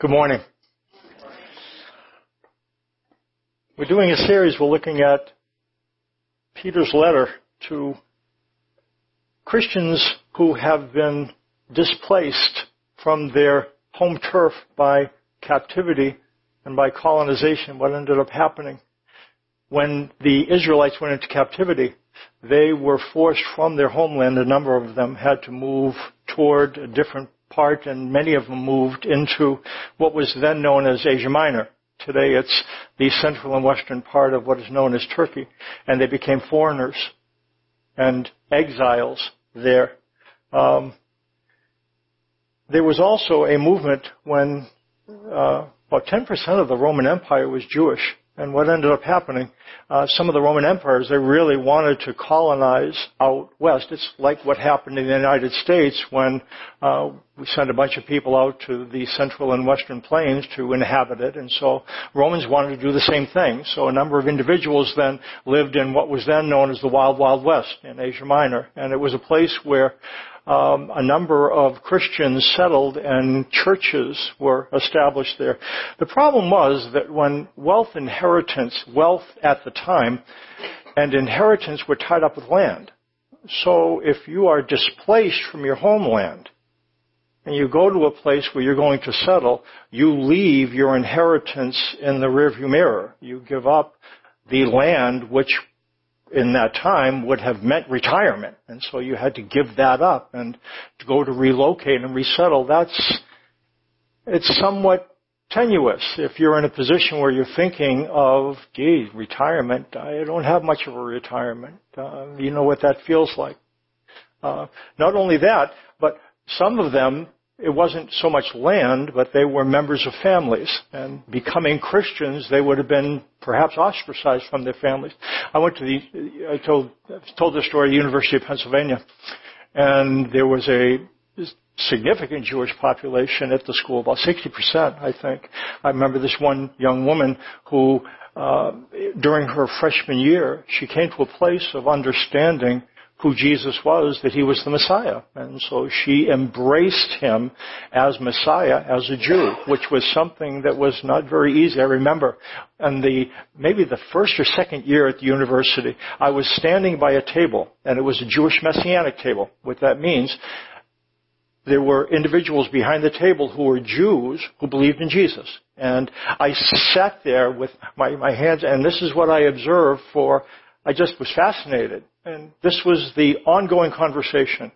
Good morning. We're doing a series, we're looking at Peter's letter to Christians who have been displaced from their home turf by captivity and by colonization. What ended up happening when the Israelites went into captivity, they were forced from their homeland. A number of them had to move toward a different part, and many of them moved into what was then known as Asia Minor. Today it's the central and western part of what is known as Turkey, and they became foreigners and exiles there. Um, there was also a movement when uh, about 10% of the Roman Empire was Jewish, and what ended up happening, uh, some of the Roman empires, they really wanted to colonize out west. It's like what happened in the United States when uh, we sent a bunch of people out to the central and western plains to inhabit it. And so Romans wanted to do the same thing. So a number of individuals then lived in what was then known as the Wild Wild West in Asia Minor. And it was a place where um, a number of Christians settled and churches were established there. The problem was that when wealth inheritance, wealth at the time, and inheritance were tied up with land. So if you are displaced from your homeland, and you go to a place where you're going to settle, you leave your inheritance in the rearview mirror. You give up the land which in that time would have meant retirement. And so you had to give that up and to go to relocate and resettle. That's, it's somewhat tenuous if you're in a position where you're thinking of, gee, retirement. I don't have much of a retirement. Uh, you know what that feels like. Uh, not only that, but some of them it wasn't so much land, but they were members of families. And becoming Christians, they would have been perhaps ostracized from their families. I went to the, I told, told this story at the University of Pennsylvania, and there was a significant Jewish population at the school, about 60%, I think. I remember this one young woman who, uh, during her freshman year, she came to a place of understanding who Jesus was, that he was the Messiah. And so she embraced him as Messiah, as a Jew, which was something that was not very easy. I remember in the, maybe the first or second year at the university, I was standing by a table, and it was a Jewish Messianic table. What that means, there were individuals behind the table who were Jews who believed in Jesus. And I sat there with my, my hands, and this is what I observed for, I just was fascinated and this was the ongoing conversation.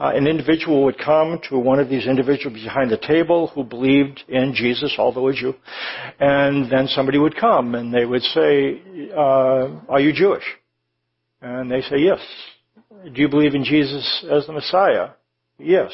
Uh, an individual would come to one of these individuals behind the table who believed in Jesus, although a Jew, and then somebody would come and they would say, uh, "Are you Jewish?" And they say, "Yes." Do you believe in Jesus as the Messiah? Yes.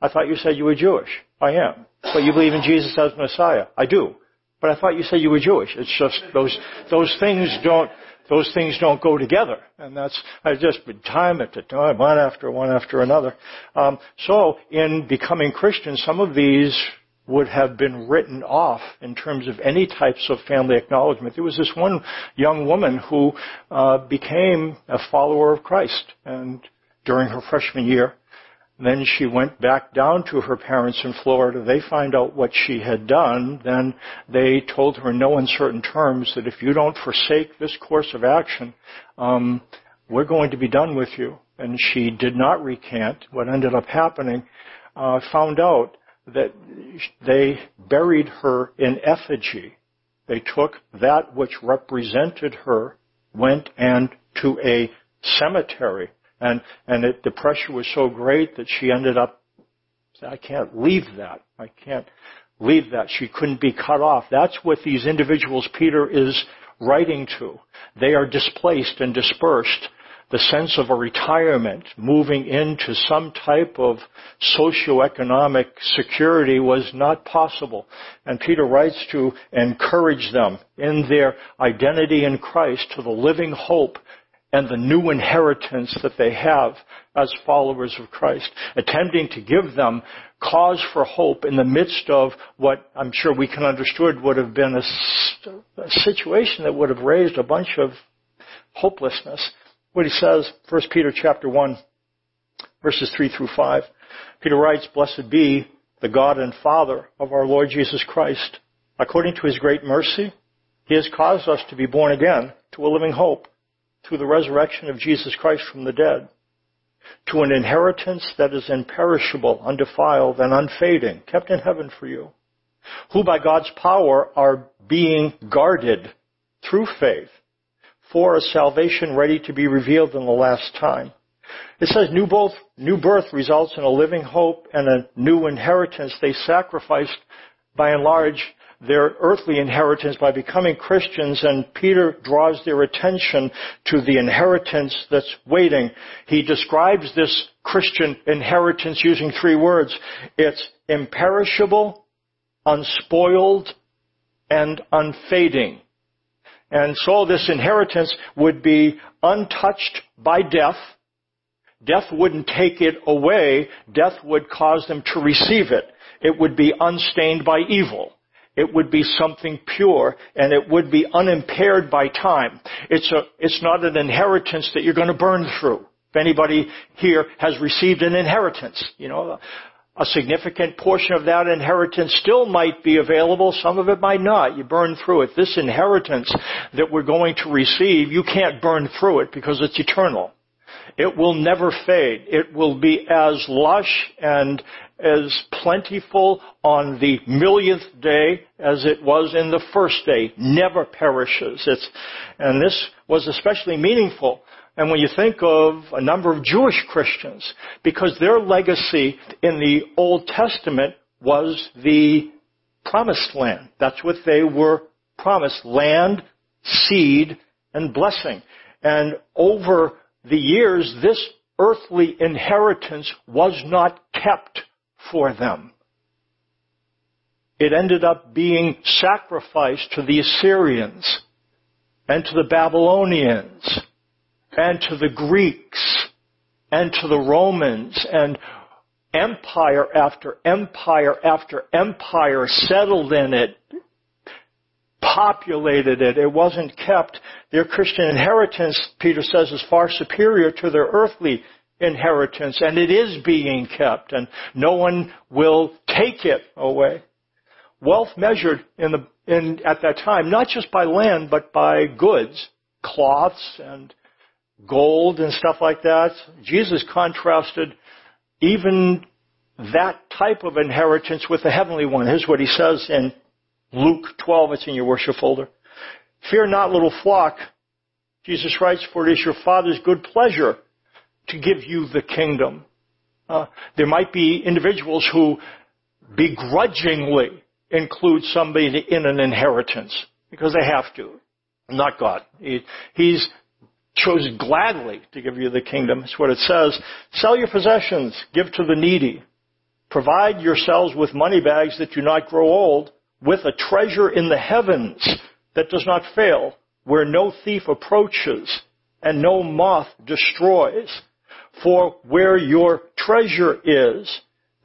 I thought you said you were Jewish. I am. But you believe in Jesus as Messiah? I do. But I thought you said you were Jewish. It's just those those things don't those things don't go together. And that's, I've just been time after time, one after one after another. Um, so in becoming Christian, some of these would have been written off in terms of any types of family acknowledgement. There was this one young woman who uh, became a follower of Christ, and during her freshman year, then she went back down to her parents in Florida. They find out what she had done. Then they told her in no uncertain terms that if you don't forsake this course of action, um, we're going to be done with you. And she did not recant. What ended up happening, uh, found out that they buried her in effigy. They took that which represented her, went and to a cemetery and, and it, the pressure was so great that she ended up, I can't leave that. I can't leave that. She couldn't be cut off. That's what these individuals Peter is writing to. They are displaced and dispersed. The sense of a retirement, moving into some type of socioeconomic security was not possible. And Peter writes to encourage them in their identity in Christ to the living hope and the new inheritance that they have as followers of Christ, attempting to give them cause for hope in the midst of what I'm sure we can understood would have been a, a situation that would have raised a bunch of hopelessness. What he says, 1 Peter chapter 1, verses 3 through 5. Peter writes, Blessed be the God and Father of our Lord Jesus Christ. According to his great mercy, he has caused us to be born again to a living hope through the resurrection of Jesus Christ from the dead, to an inheritance that is imperishable, undefiled, and unfading, kept in heaven for you, who by God's power are being guarded through faith for a salvation ready to be revealed in the last time. It says new, new birth results in a living hope and a new inheritance. They sacrificed, by and large, their earthly inheritance by becoming Christians and Peter draws their attention to the inheritance that's waiting. He describes this Christian inheritance using three words. It's imperishable, unspoiled, and unfading. And so this inheritance would be untouched by death. Death wouldn't take it away. Death would cause them to receive it. It would be unstained by evil. It would be something pure and it would be unimpaired by time. It's a, it's not an inheritance that you're going to burn through. If anybody here has received an inheritance, you know, a significant portion of that inheritance still might be available. Some of it might not. You burn through it. This inheritance that we're going to receive, you can't burn through it because it's eternal. It will never fade. It will be as lush and as plentiful on the millionth day as it was in the first day. Never perishes. It's, and this was especially meaningful and when you think of a number of Jewish Christians, because their legacy in the Old Testament was the promised land. That's what they were promised. Land, seed, and blessing. And over the years, this earthly inheritance was not kept for them. It ended up being sacrificed to the Assyrians and to the Babylonians and to the Greeks and to the Romans and empire after empire after empire settled in it, populated it. It wasn't kept. Their Christian inheritance, Peter says, is far superior to their earthly inheritance and it is being kept and no one will take it away. Wealth measured in the, in, at that time, not just by land, but by goods, cloths and gold and stuff like that. Jesus contrasted even that type of inheritance with the heavenly one. Here's what he says in Luke 12. It's in your worship folder. Fear not, little flock. Jesus writes, for it is your Father's good pleasure to give you the kingdom. Uh, there might be individuals who begrudgingly include somebody in an inheritance because they have to. Not God. He, he's chose gladly to give you the kingdom. That's what it says. Sell your possessions, give to the needy. Provide yourselves with money bags that do not grow old, with a treasure in the heavens that does not fail, where no thief approaches and no moth destroys. For where your treasure is,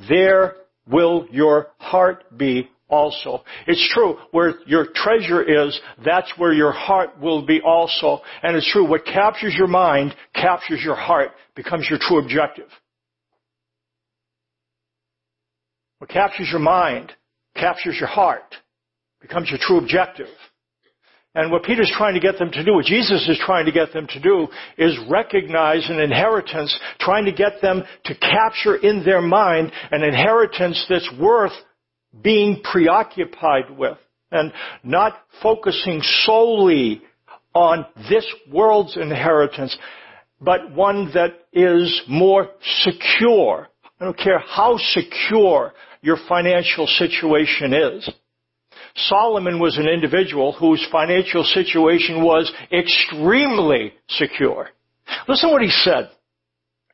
there will your heart be also. It's true, where your treasure is, that's where your heart will be also. And it's true, what captures your mind captures your heart, becomes your true objective. What captures your mind captures your heart, becomes your true objective. And what Peter's trying to get them to do, what Jesus is trying to get them to do, is recognize an inheritance, trying to get them to capture in their mind an inheritance that's worth being preoccupied with and not focusing solely on this world's inheritance, but one that is more secure. I don't care how secure your financial situation is. Solomon was an individual whose financial situation was extremely secure. Listen what he said.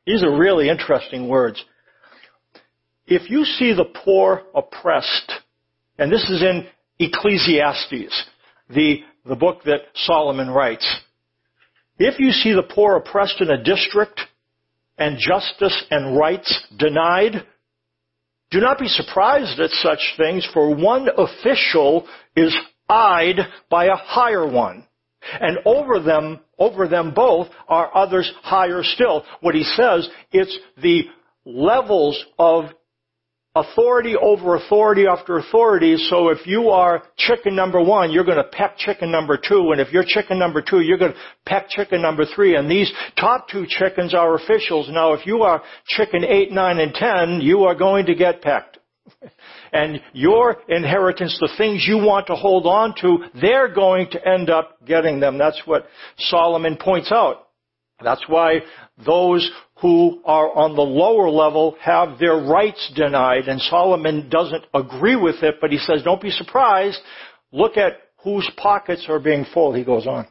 These are really interesting words. If you see the poor oppressed, and this is in Ecclesiastes, the, the book that Solomon writes, if you see the poor oppressed in a district and justice and rights denied, do not be surprised at such things, for one official is eyed by a higher one. And over them, over them both are others higher still. What he says, it's the levels of authority over authority after authority. So if you are chicken number one, you're going to peck chicken number two. And if you're chicken number two, you're going to peck chicken number three. And these top two chickens are officials. Now if you are chicken eight, nine, and ten, you are going to get pecked. And your inheritance, the things you want to hold on to, they're going to end up getting them. That's what Solomon points out. That's why those who are on the lower level have their rights denied, and Solomon doesn't agree with it, but he says, don't be surprised. Look at whose pockets are being full, he goes on.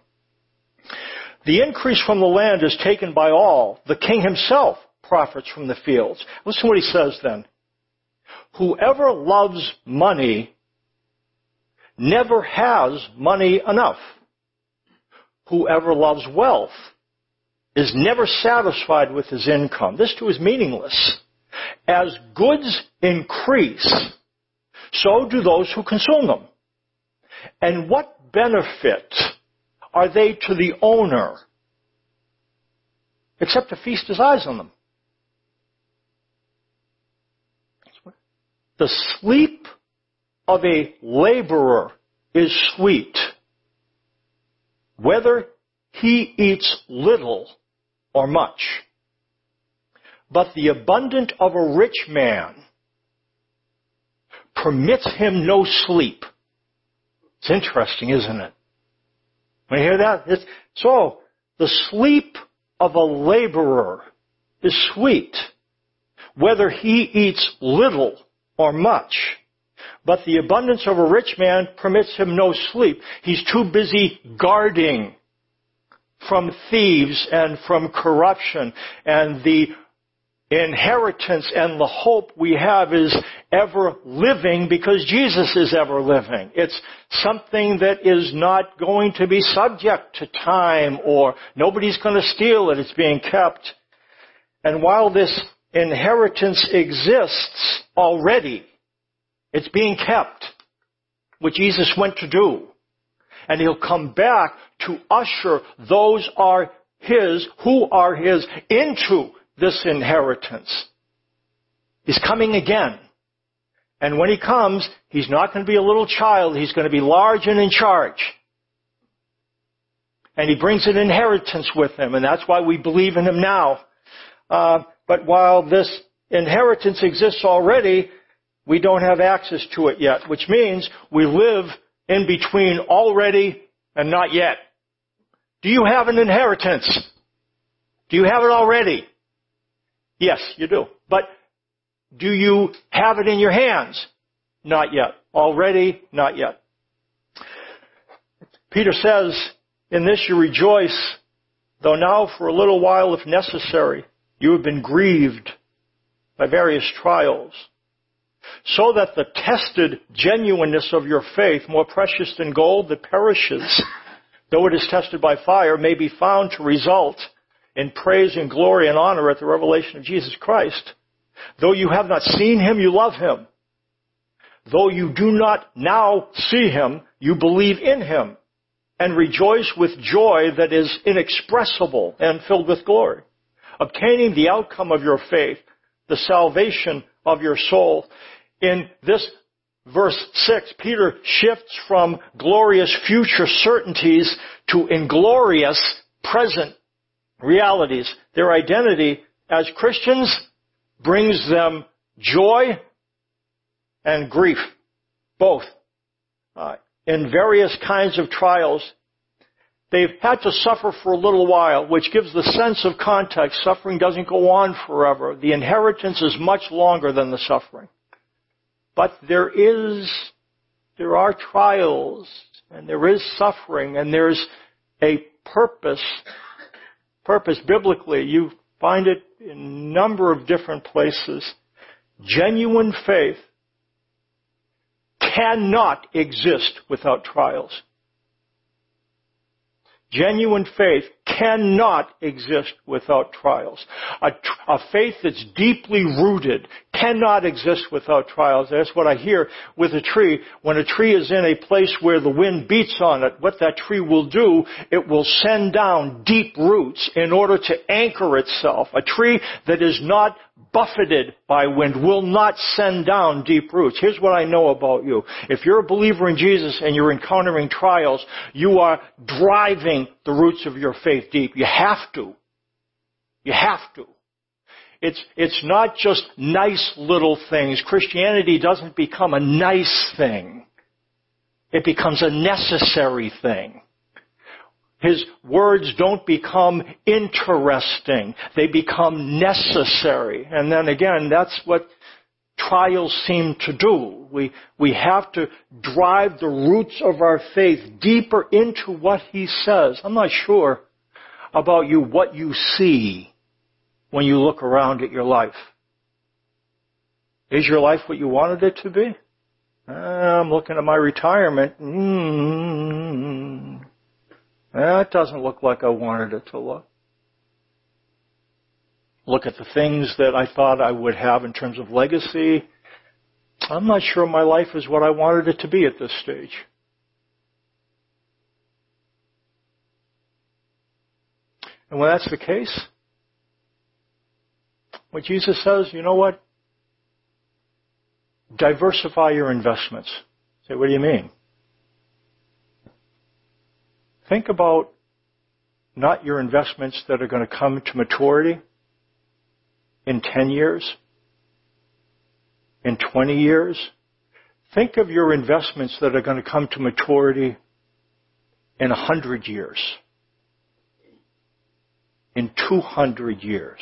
The increase from the land is taken by all. The king himself profits from the fields. Listen to what he says then. Whoever loves money never has money enough. Whoever loves wealth is never satisfied with his income. This too is meaningless. As goods increase, so do those who consume them. And what benefit are they to the owner except to feast his eyes on them? The sleep of a laborer is sweet, whether he eats little or much. But the abundant of a rich man permits him no sleep. It's interesting, isn't it? When you hear that? It's, so, the sleep of a laborer is sweet, whether he eats little or much. But the abundance of a rich man permits him no sleep. He's too busy guarding from thieves and from corruption. And the inheritance and the hope we have is ever living because Jesus is ever living. It's something that is not going to be subject to time or nobody's going to steal it. It's being kept. And while this inheritance exists already, it's being kept. What Jesus went to do. And he'll come back to usher those are his, who are his, into this inheritance. He's coming again. And when he comes, he's not going to be a little child, he's going to be large and in charge. And he brings an inheritance with him, and that's why we believe in him now. Uh, but while this inheritance exists already, we don't have access to it yet, which means we live in between already and not yet. Do you have an inheritance? Do you have it already? Yes, you do. But do you have it in your hands? Not yet. Already? Not yet. Peter says, in this you rejoice, though now for a little while if necessary, you have been grieved by various trials, so that the tested genuineness of your faith, more precious than gold that perishes, though it is tested by fire, may be found to result in praise and glory and honor at the revelation of Jesus Christ. Though you have not seen him, you love him. Though you do not now see him, you believe in him and rejoice with joy that is inexpressible and filled with glory, obtaining the outcome of your faith, the salvation of your soul. In this verse 6, Peter shifts from glorious future certainties to inglorious present realities. Their identity as Christians brings them joy and grief, both, uh, in various kinds of trials. They've had to suffer for a little while, which gives the sense of context. Suffering doesn't go on forever. The inheritance is much longer than the suffering. But there is, there are trials, and there is suffering, and there's a purpose, purpose biblically. You find it in a number of different places. Genuine faith cannot exist without trials. Genuine faith cannot exist without trials. A, a, faith that's deeply rooted cannot exist without trials. That's what I hear with a tree. When a tree is in a place where the wind beats on it, what that tree will do, it will send down deep roots in order to anchor itself. A tree that is not buffeted by wind will not send down deep roots. Here's what I know about you. If you're a believer in Jesus and you're encountering trials, you are driving the roots of your faith deep. You have to. You have to. It's, it's not just nice little things. Christianity doesn't become a nice thing. It becomes a necessary thing. His words don't become interesting. They become necessary. And then again, that's what trials seem to do. We, we have to drive the roots of our faith deeper into what he says. I'm not sure about you what you see when you look around at your life. Is your life what you wanted it to be? I'm looking at my retirement. Mm, Eh, that doesn't look like I wanted it to look. Look at the things that I thought I would have in terms of legacy. I'm not sure my life is what I wanted it to be at this stage. And when that's the case, what Jesus says, you know what? Diversify your investments. Say, what do you mean? Think about not your investments that are going to come to maturity in 10 years, in 20 years. Think of your investments that are going to come to maturity in 100 years, in 200 years.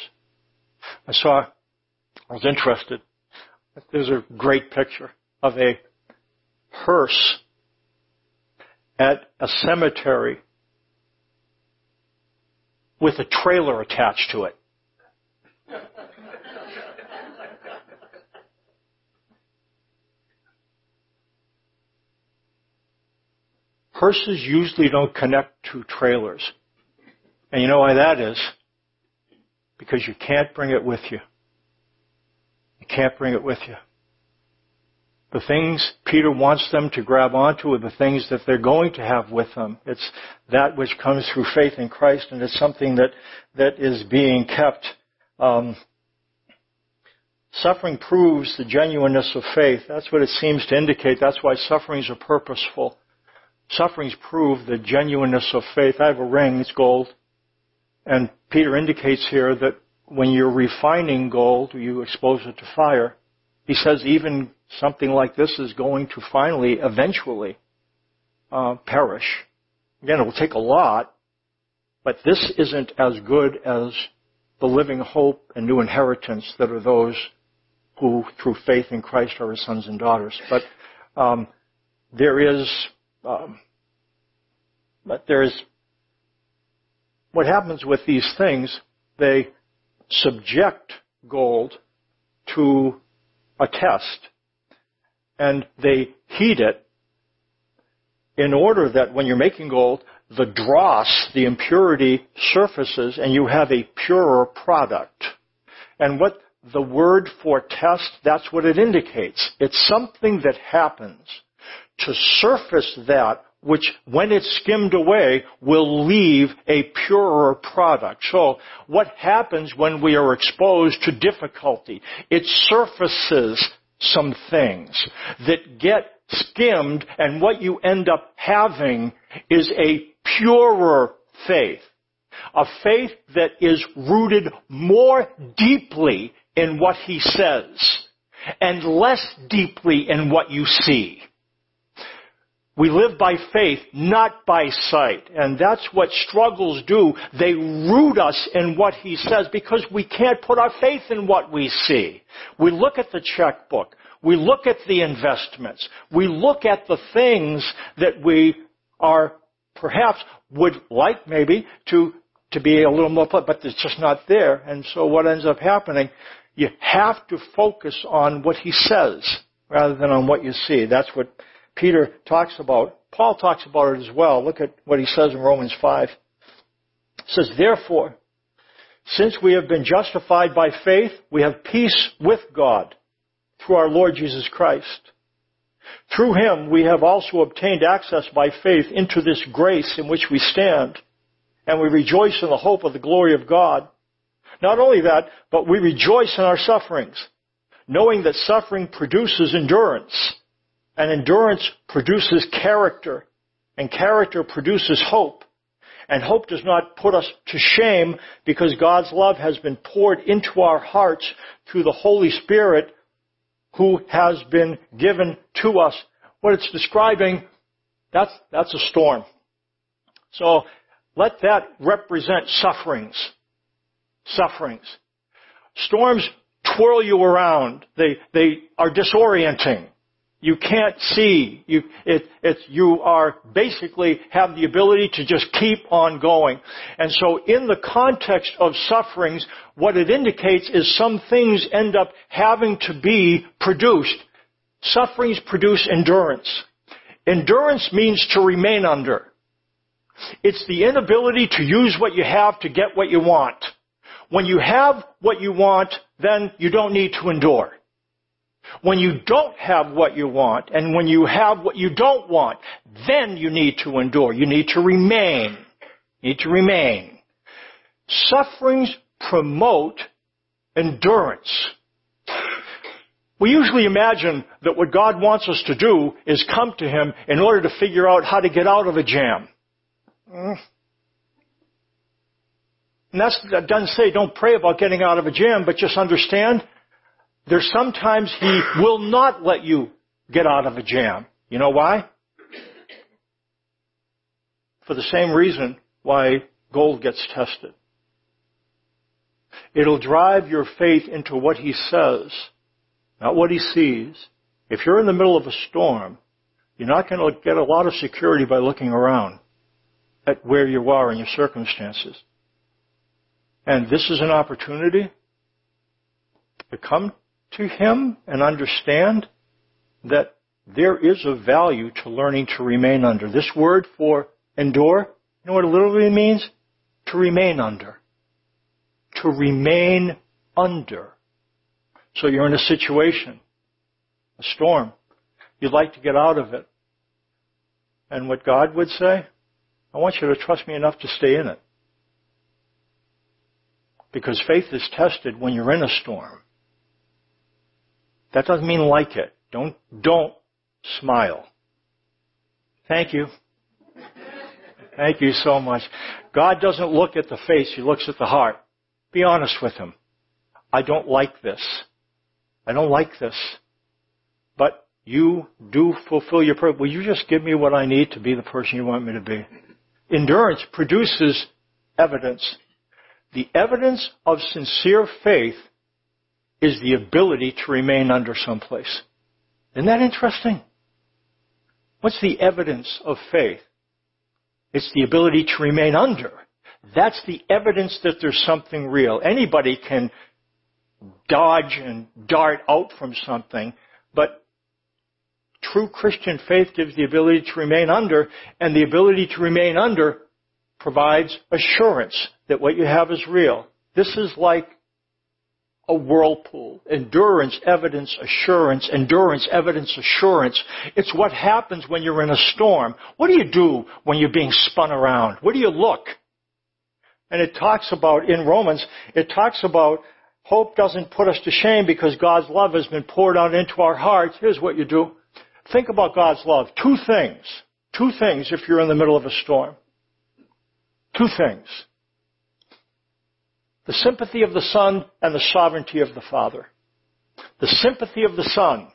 I saw, I was interested. There's a great picture of a hearse at a cemetery with a trailer attached to it. Hearses usually don't connect to trailers. And you know why that is? Because you can't bring it with you. You can't bring it with you. The things Peter wants them to grab onto are the things that they're going to have with them. It's that which comes through faith in Christ, and it's something that, that is being kept. Um, suffering proves the genuineness of faith. That's what it seems to indicate. That's why sufferings are purposeful. Sufferings prove the genuineness of faith. I have a ring, it's gold. And Peter indicates here that when you're refining gold, you expose it to fire. He says even something like this is going to finally, eventually, uh, perish. Again, it will take a lot, but this isn't as good as the living hope and new inheritance that are those who, through faith in Christ, are his sons and daughters. But um, there is, um, but there is, what happens with these things? They subject gold to a test and they heat it in order that when you're making gold, the dross, the impurity surfaces and you have a purer product. And what the word for test, that's what it indicates. It's something that happens to surface that which when it's skimmed away will leave a purer product. So what happens when we are exposed to difficulty? It surfaces some things that get skimmed and what you end up having is a purer faith. A faith that is rooted more deeply in what he says and less deeply in what you see. We live by faith, not by sight. And that's what struggles do. They root us in what he says because we can't put our faith in what we see. We look at the checkbook. We look at the investments. We look at the things that we are perhaps would like maybe to, to be a little more, but it's just not there. And so what ends up happening, you have to focus on what he says rather than on what you see. That's what Peter talks about. Paul talks about it as well. Look at what he says in Romans 5. It says, Therefore, since we have been justified by faith, we have peace with God through our Lord Jesus Christ. Through him we have also obtained access by faith into this grace in which we stand, and we rejoice in the hope of the glory of God. Not only that, but we rejoice in our sufferings, knowing that suffering produces endurance, and endurance produces character, and character produces hope. And hope does not put us to shame because God's love has been poured into our hearts through the Holy Spirit who has been given to us. What it's describing, that's, that's a storm. So let that represent sufferings. Sufferings. Storms twirl you around. They, they are disorienting. You can't see. You, it, it, you are basically have the ability to just keep on going. And so in the context of sufferings, what it indicates is some things end up having to be produced. Sufferings produce endurance. Endurance means to remain under. It's the inability to use what you have to get what you want. When you have what you want, then you don't need to endure. When you don't have what you want, and when you have what you don't want, then you need to endure. You need to remain. You need to remain. Sufferings promote endurance. We usually imagine that what God wants us to do is come to Him in order to figure out how to get out of a jam. Mm. And that's, that doesn't say don't pray about getting out of a jam, but just understand there's sometimes He will not let you get out of a jam. You know why? For the same reason why gold gets tested. It'll drive your faith into what He says, not what He sees. If you're in the middle of a storm, you're not going to get a lot of security by looking around at where you are in your circumstances. And this is an opportunity to come to Him and understand that there is a value to learning to remain under. This word for endure, you know what it literally means? To remain under. To remain under. So you're in a situation, a storm. You'd like to get out of it. And what God would say, I want you to trust me enough to stay in it. Because faith is tested when you're in a storm. That doesn't mean like it. Don't, don't smile. Thank you. Thank you so much. God doesn't look at the face, He looks at the heart. Be honest with Him. I don't like this. I don't like this. But you do fulfill your purpose. Will you just give me what I need to be the person you want me to be? Endurance produces evidence. The evidence of sincere faith is the ability to remain under someplace. Isn't that interesting? What's the evidence of faith? It's the ability to remain under. That's the evidence that there's something real. Anybody can dodge and dart out from something, but true Christian faith gives the ability to remain under, and the ability to remain under provides assurance that what you have is real. This is like a whirlpool. Endurance, evidence, assurance, endurance, evidence, assurance. It's what happens when you're in a storm. What do you do when you're being spun around? Where do you look? And it talks about, in Romans, it talks about hope doesn't put us to shame because God's love has been poured out into our hearts. Here's what you do. Think about God's love. Two things. Two things if you're in the middle of a storm. Two things the sympathy of the Son and the sovereignty of the Father. The sympathy of the Son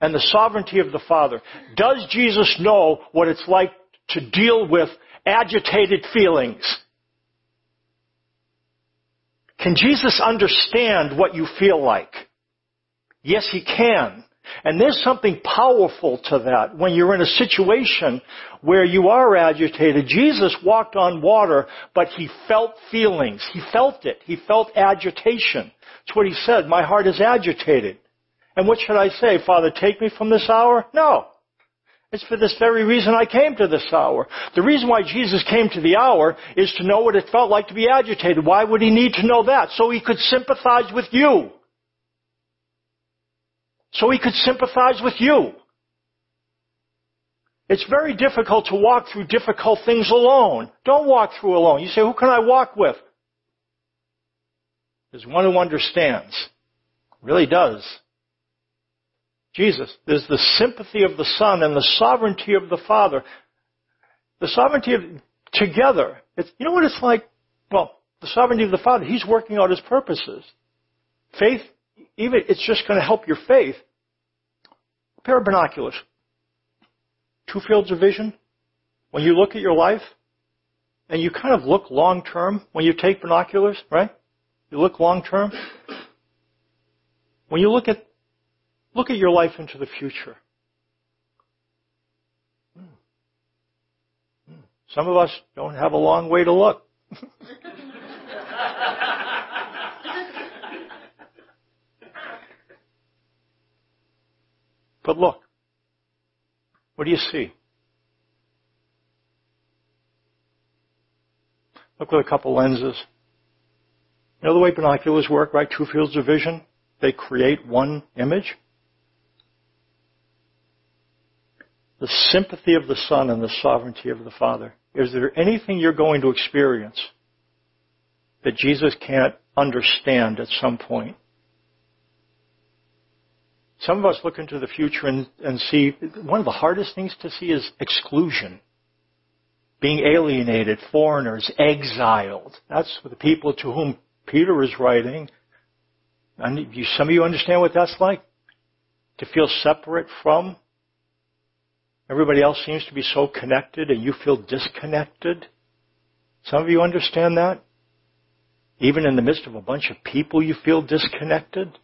and the sovereignty of the Father. Does Jesus know what it's like to deal with agitated feelings? Can Jesus understand what you feel like? Yes, He can. And there's something powerful to that when you're in a situation where you are agitated. Jesus walked on water, but he felt feelings. He felt it. He felt agitation. That's what he said. My heart is agitated. And what should I say? Father, take me from this hour? No. It's for this very reason I came to this hour. The reason why Jesus came to the hour is to know what it felt like to be agitated. Why would he need to know that? So he could sympathize with you so he could sympathize with you. It's very difficult to walk through difficult things alone. Don't walk through alone. You say, who can I walk with? There's one who understands. Really does. Jesus. There's the sympathy of the Son and the sovereignty of the Father. The sovereignty of together. It's, you know what it's like? Well, the sovereignty of the Father. He's working out His purposes. Faith, even it's just going to help your faith. A pair of binoculars. Two fields of vision. When you look at your life, and you kind of look long term when you take binoculars, right? You look long term. When you look at look at your life into the future. Hmm. Hmm. Some of us don't have a long way to look. but look, what do you see? Look with a couple lenses. You know the way binoculars work, right? Two fields of vision. They create one image. The sympathy of the Son and the sovereignty of the Father. Is there anything you're going to experience that Jesus can't understand at some point? Some of us look into the future and, and see one of the hardest things to see is exclusion being alienated, foreigners, exiled. That's the people to whom Peter is writing. And you, some of you understand what that's like? To feel separate from. Everybody else seems to be so connected and you feel disconnected. Some of you understand that? Even in the midst of a bunch of people you feel disconnected?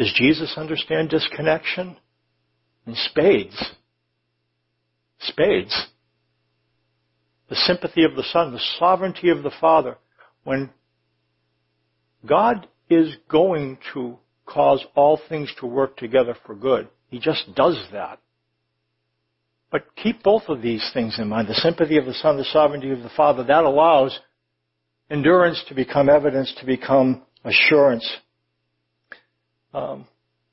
Does Jesus understand disconnection? In spades. Spades the sympathy of the Son, the sovereignty of the Father, when God is going to cause all things to work together for good. He just does that. But keep both of these things in mind. The sympathy of the Son, the sovereignty of the Father, that allows endurance to become evidence, to become assurance. Um,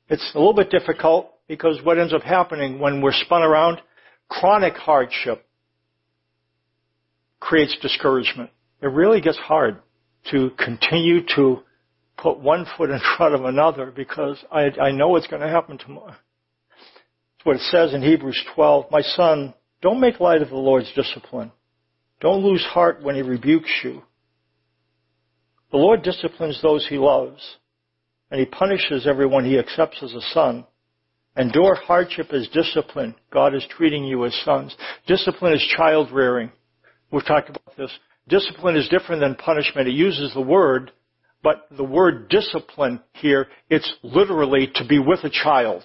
it's a little bit difficult because what ends up happening when we're spun around, chronic hardship, creates discouragement. It really gets hard to continue to put one foot in front of another because I, I know it's going to happen tomorrow. It's what it says in Hebrews 12. My son, don't make light of the Lord's discipline. Don't lose heart when he rebukes you. The Lord disciplines those he loves, and he punishes everyone he accepts as a son. Endure hardship as discipline. God is treating you as sons. Discipline is child rearing. We've talked about this. Discipline is different than punishment. It uses the word, but the word discipline here, it's literally to be with a child.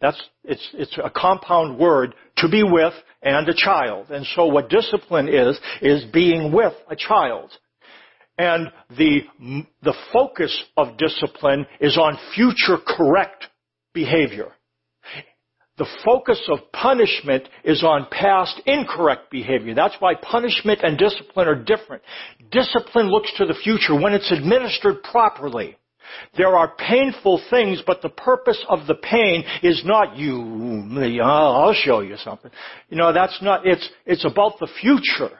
That's, it's, it's a compound word, to be with and a child. And so what discipline is, is being with a child. And the, the focus of discipline is on future correct behavior. The focus of punishment is on past incorrect behavior. That's why punishment and discipline are different. Discipline looks to the future when it's administered properly. There are painful things, but the purpose of the pain is not you, I'll show you something. You know, that's not, it's, it's about the future.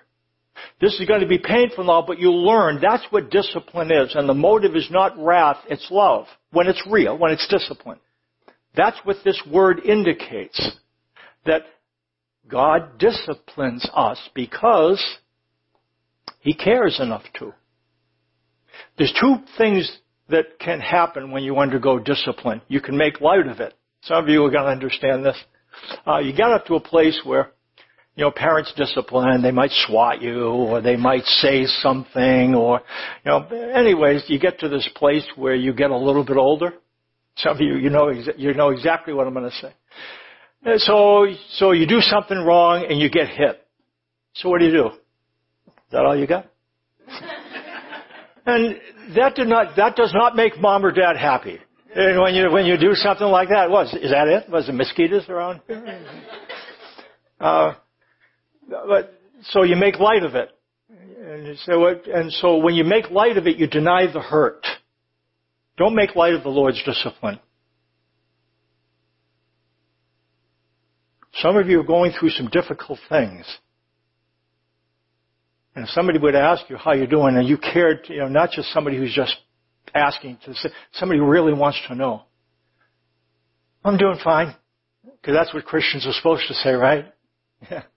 This is going to be painful now, but you'll learn. That's what discipline is. And the motive is not wrath, it's love. When it's real, when it's discipline. That's what this word indicates. That God disciplines us because He cares enough to. There's two things that can happen when you undergo discipline. You can make light of it. Some of you are going to understand this. Uh, you get up to a place where, you know, parents discipline, they might swat you, or they might say something, or, you know, anyways, you get to this place where you get a little bit older, some of you, you know, you know exactly what I'm going to say. And so, so you do something wrong and you get hit. So what do you do? Is that all you got? and that did not, that does not make mom or dad happy. And when you, when you do something like that, was, is that it? Was the mosquitoes around? uh, but, so you make light of it. And so, and so when you make light of it, you deny the hurt. Don't make light of the Lord's discipline. Some of you are going through some difficult things. And if somebody would ask you how you're doing, and you cared, you know, not just somebody who's just asking, to say, somebody who really wants to know. I'm doing fine. Because that's what Christians are supposed to say, right?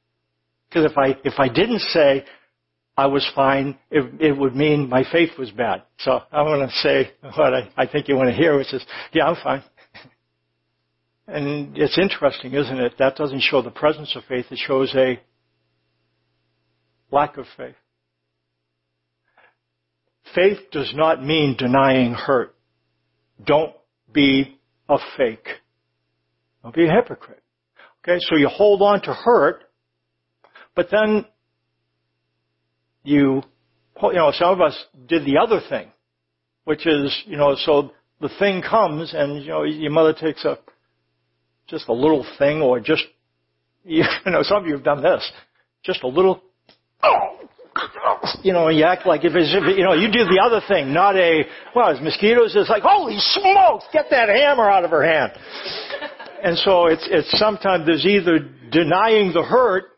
Because if I, if I didn't say I was fine, it, it would mean my faith was bad. So I'm going to say what I, I think you want to hear, which is, yeah, I'm fine. and it's interesting, isn't it? That doesn't show the presence of faith. It shows a lack of faith. Faith does not mean denying hurt. Don't be a fake. Don't be a hypocrite. Okay, so you hold on to hurt, but then you, you know, some of us did the other thing, which is, you know, so the thing comes and, you know, your mother takes a, just a little thing or just, you know, some of you have done this, just a little, you know, and you act like if it's, you know, you do the other thing, not a, well, as mosquitoes, it's like, holy smokes, get that hammer out of her hand. And so it's, it's sometimes there's either denying the hurt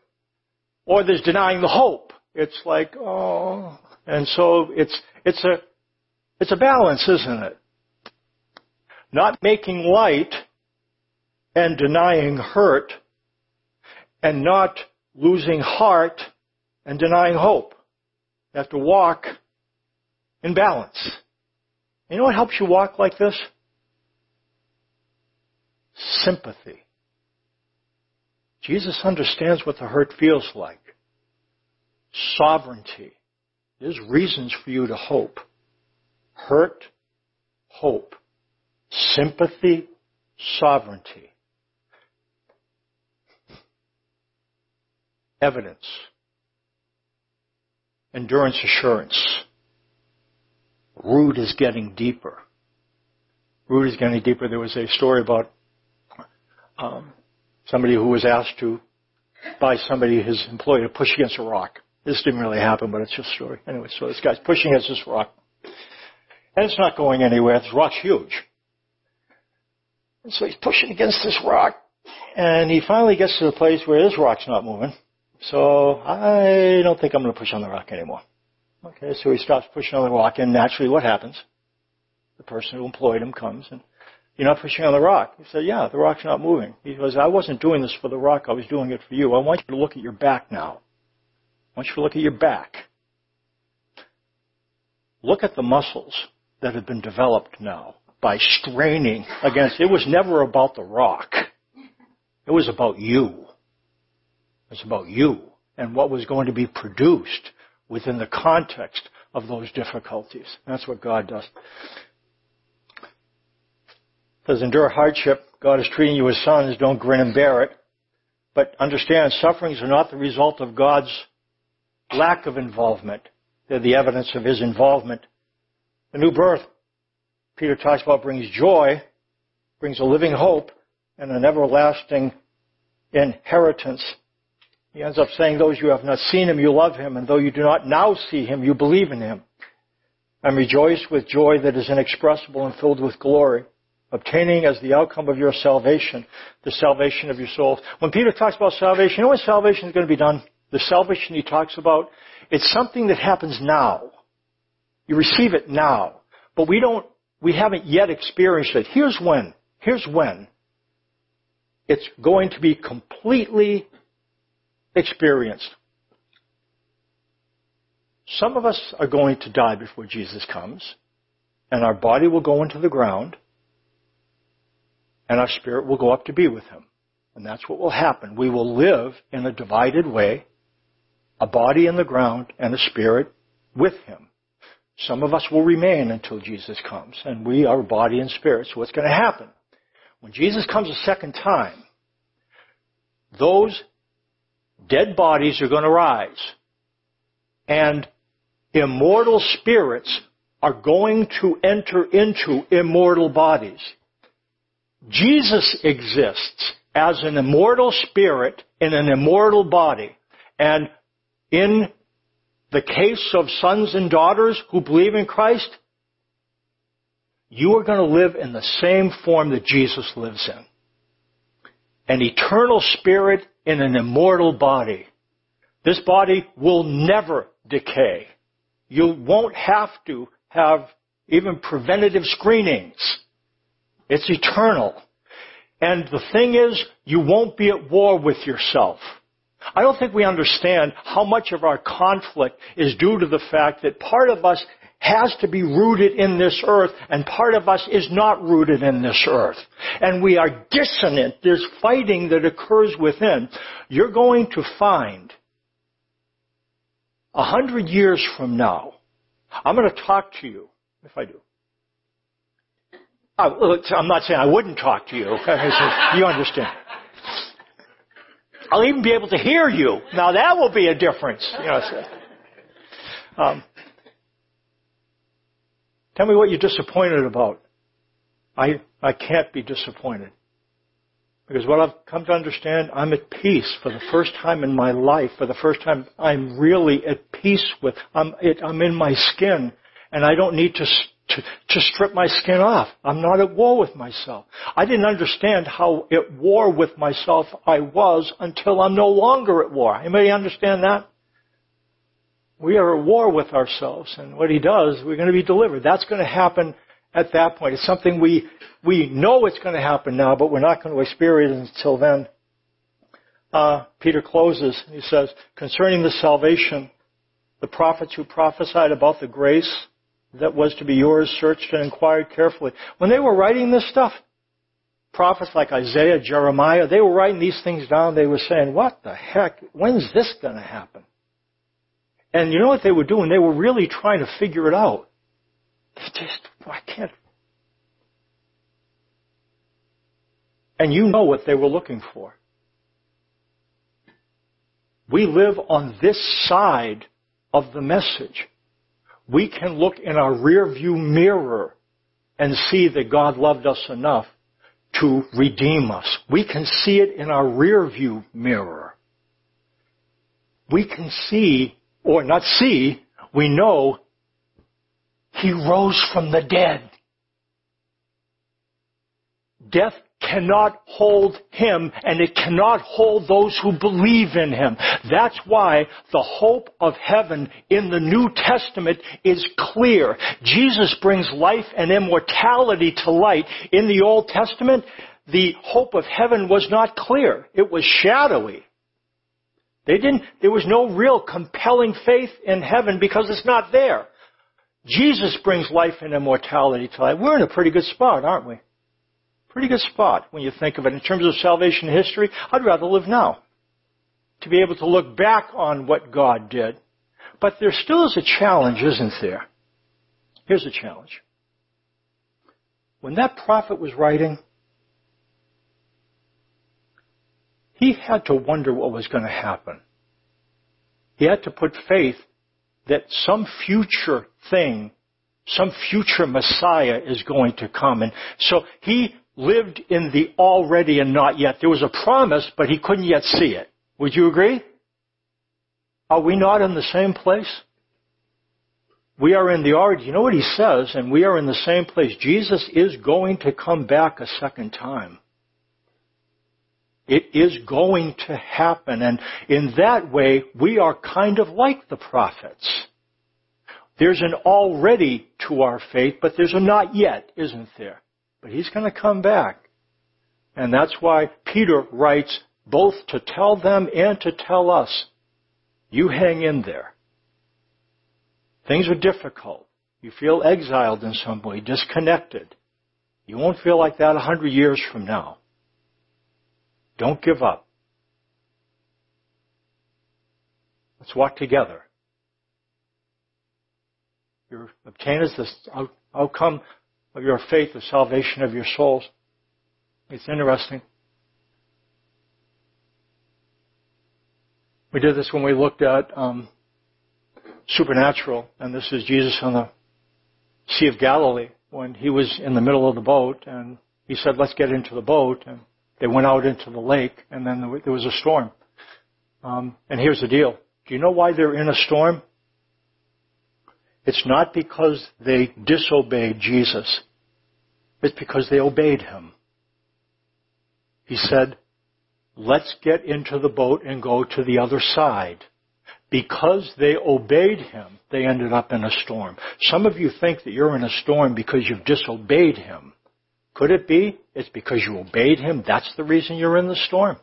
or there's denying the hope. It's like, oh, and so it's, it's a, it's a balance, isn't it? Not making light and denying hurt and not losing heart and denying hope. You have to walk in balance. You know what helps you walk like this? Sympathy. Jesus understands what the hurt feels like. Sovereignty. There's reasons for you to hope. Hurt, hope. Sympathy, sovereignty. Evidence endurance assurance. Root is getting deeper. Root is getting deeper. There was a story about um, somebody who was asked to by somebody, his employee, to push against a rock. This didn't really happen, but it's just a story. Anyway, so this guy's pushing against this rock. And it's not going anywhere. This rock's huge. And so he's pushing against this rock, and he finally gets to the place where this rock's not moving. So I don't think I'm going to push on the rock anymore. Okay, so he stops pushing on the rock, and naturally, what happens? The person who employed him comes and you're not pushing on the rock. He said, yeah, the rock's not moving. He goes, I wasn't doing this for the rock. I was doing it for you. I want you to look at your back now. I want you to look at your back. Look at the muscles that have been developed now by straining against. It was never about the rock. It was about you. It's about you and what was going to be produced within the context of those difficulties. That's what God does. It says, endure hardship. God is treating you as sons. Don't grin and bear it. But understand, sufferings are not the result of God's lack of involvement. The evidence of His involvement. The new birth, Peter talks about, brings joy, brings a living hope, and an everlasting inheritance. He ends up saying, those you have not seen him, you love him, and though you do not now see him, you believe in him. And rejoice with joy that is inexpressible and filled with glory, obtaining as the outcome of your salvation, the salvation of your souls. When Peter talks about salvation, you know when salvation is going to be done? The salvation he talks about, it's something that happens now. You receive it now. But we don't, we haven't yet experienced it. Here's when. Here's when. It's going to be completely experienced. Some of us are going to die before Jesus comes, and our body will go into the ground, and our spirit will go up to be with him. And that's what will happen. We will live in a divided way, a body in the ground and a spirit with him. Some of us will remain until Jesus comes, and we are body and spirit. So what's going to happen? When Jesus comes a second time, those dead bodies are going to rise. And immortal spirits are going to enter into immortal bodies. Jesus exists as an immortal spirit in an immortal body. And in the case of sons and daughters who believe in Christ, you are going to live in the same form that Jesus lives in. An eternal spirit in an immortal body. This body will never decay. You won't have to have even preventative screenings. It's eternal. And the thing is, you won't be at war with yourself. I don't think we understand how much of our conflict is due to the fact that part of us has to be rooted in this earth and part of us is not rooted in this earth. And we are dissonant. There's fighting that occurs within. You're going to find a hundred years from now, I'm going to talk to you if I do. I'm not saying I wouldn't talk to you. you understand. I'll even be able to hear you. Now that will be a difference. You know, um, tell me what you're disappointed about. I, I can't be disappointed. Because what I've come to understand, I'm at peace for the first time in my life. For the first time, I'm really at peace with, I'm, it, I'm in my skin and I don't need to to, to strip my skin off. I'm not at war with myself. I didn't understand how at war with myself I was until I'm no longer at war. Anybody understand that? We are at war with ourselves, and what he does, we're going to be delivered. That's going to happen at that point. It's something we, we know it's going to happen now, but we're not going to experience it until then. Uh, Peter closes, he says, concerning the salvation, the prophets who prophesied about the grace that was to be yours searched and inquired carefully. When they were writing this stuff, prophets like Isaiah, Jeremiah, they were writing these things down. They were saying, what the heck? When's this going to happen? And you know what they were doing? They were really trying to figure it out. They just, I can't. And you know what they were looking for. We live on this side of the message we can look in our rear view mirror and see that God loved us enough to redeem us. We can see it in our rear view mirror. We can see, or not see, we know He rose from the dead. Death cannot hold him and it cannot hold those who believe in him. That's why the hope of heaven in the New Testament is clear. Jesus brings life and immortality to light. In the Old Testament, the hope of heaven was not clear. It was shadowy. They didn't, there was no real compelling faith in heaven because it's not there. Jesus brings life and immortality to light. We're in a pretty good spot, aren't we? Pretty good spot when you think of it. In terms of salvation history, I'd rather live now. To be able to look back on what God did. But there still is a challenge, isn't there? Here's a challenge. When that prophet was writing, he had to wonder what was going to happen. He had to put faith that some future thing, some future Messiah is going to come. And so he lived in the already and not yet. There was a promise, but he couldn't yet see it. Would you agree? Are we not in the same place? We are in the already. You know what he says? And we are in the same place. Jesus is going to come back a second time. It is going to happen. And in that way, we are kind of like the prophets. There's an already to our faith, but there's a not yet, isn't there? But he's going to come back. And that's why Peter writes both to tell them and to tell us, you hang in there. Things are difficult. You feel exiled in some way, disconnected. You won't feel like that a hundred years from now. Don't give up. Let's walk together. Your obtain is this outcome of your faith, the salvation of your souls. It's interesting. We did this when we looked at um, supernatural, and this is Jesus on the Sea of Galilee when he was in the middle of the boat, and he said, "Let's get into the boat." And they went out into the lake, and then there was a storm. Um, and here's the deal: Do you know why they're in a storm? It's not because they disobeyed Jesus. It's because they obeyed him. He said, let's get into the boat and go to the other side. because they obeyed him, they ended up in a storm. Some of you think that you're in a storm because you've disobeyed him. Could it be it's because you obeyed him? That's the reason you're in the storm.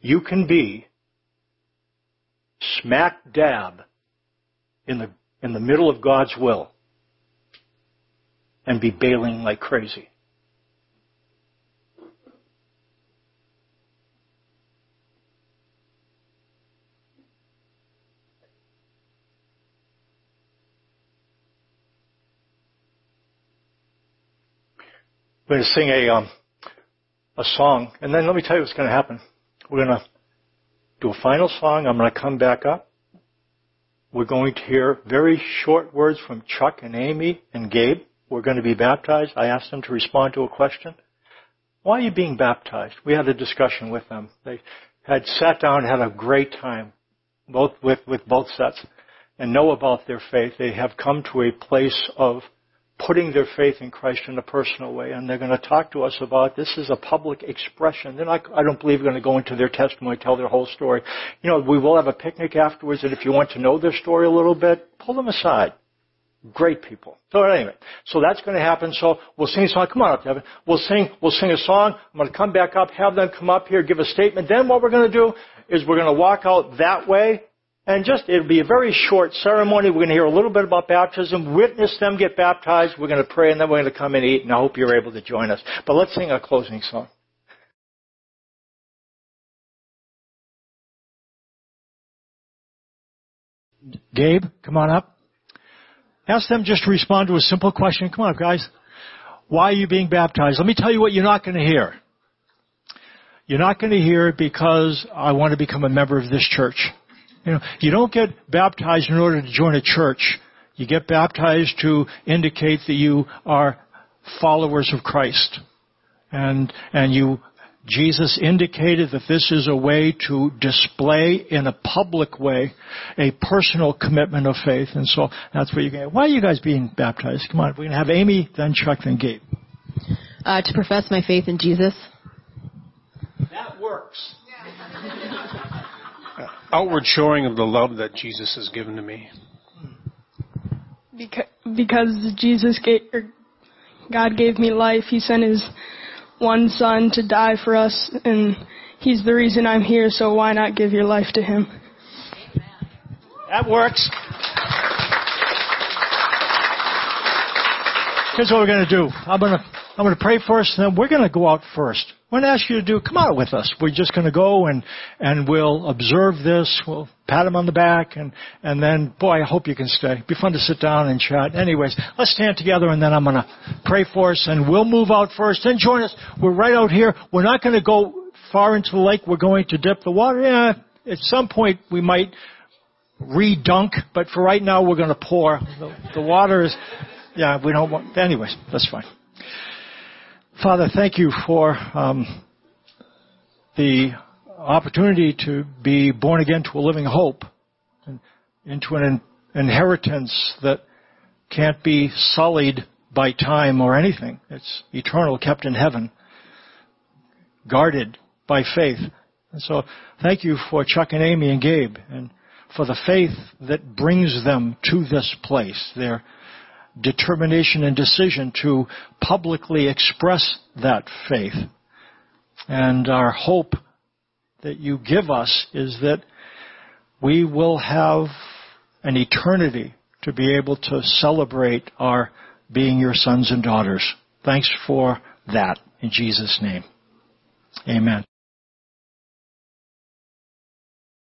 You can be smack dab in the, in the middle of God's will and be bailing like crazy. We're going to sing a um, a song, and then let me tell you what's going to happen. We're going to do a final song. I'm going to come back up. We're going to hear very short words from Chuck and Amy and Gabe. We're going to be baptized. I asked them to respond to a question. Why are you being baptized? We had a discussion with them. They had sat down and had a great time, both with, with both sets, and know about their faith. They have come to a place of putting their faith in Christ in a personal way, and they're going to talk to us about this is a public expression. They're not, I don't believe, going to go into their testimony, tell their whole story. You know, we will have a picnic afterwards, and if you want to know their story a little bit, pull them aside. Great people. So anyway, so that's going to happen. So we'll sing a song. Come on up, Devin. We'll sing. We'll sing a song. I'm going to come back up, have them come up here, give a statement. Then what we're going to do is we're going to walk out that way and just, it'll be a very short ceremony. We're going to hear a little bit about baptism, witness them get baptized. We're going to pray and then we're going to come and eat and I hope you're able to join us. But let's sing a closing song. Gabe, come on up. Ask them just to respond to a simple question. Come on up, guys. Why are you being baptized? Let me tell you what you're not going to hear. You're not going to hear because I want to become a member of this church. You know, you don't get baptized in order to join a church. You get baptized to indicate that you are followers of Christ. And, and you, Jesus indicated that this is a way to display in a public way a personal commitment of faith. And so that's what you're going Why are you guys being baptized? Come on, we're going to have Amy, then Chuck, then Gabe. Uh, to profess my faith in Jesus. That works. outward showing of the love that Jesus has given to me. Because, because Jesus gave, God gave me life, He sent His one Son to die for us, and He's the reason I'm here. So why not give your life to Him? That works. Here's what we're going to do. I'm going to I'm going to pray first, and then we're going to go out first. I'm going to ask you to do, come out with us. We're just going to go and, and we'll observe this. We'll pat him on the back and, and then, boy, I hope you can stay. It'd be fun to sit down and chat. Anyways, let's stand together and then I'm going to pray for us and we'll move out first. Then join us. We're right out here. We're not going to go far into the lake. We're going to dip the water. Yeah, at some point we might re-dunk, but for right now we're going to pour. The, the water is, yeah, we don't want, anyways, that's fine. Father, thank you for um, the opportunity to be born again to a living hope, and into an inheritance that can't be sullied by time or anything. It's eternal, kept in heaven, guarded by faith. And so thank you for Chuck and Amy and Gabe and for the faith that brings them to this place. They're determination and decision to publicly express that faith. And our hope that you give us is that we will have an eternity to be able to celebrate our being your sons and daughters. Thanks for that in Jesus' name. Amen.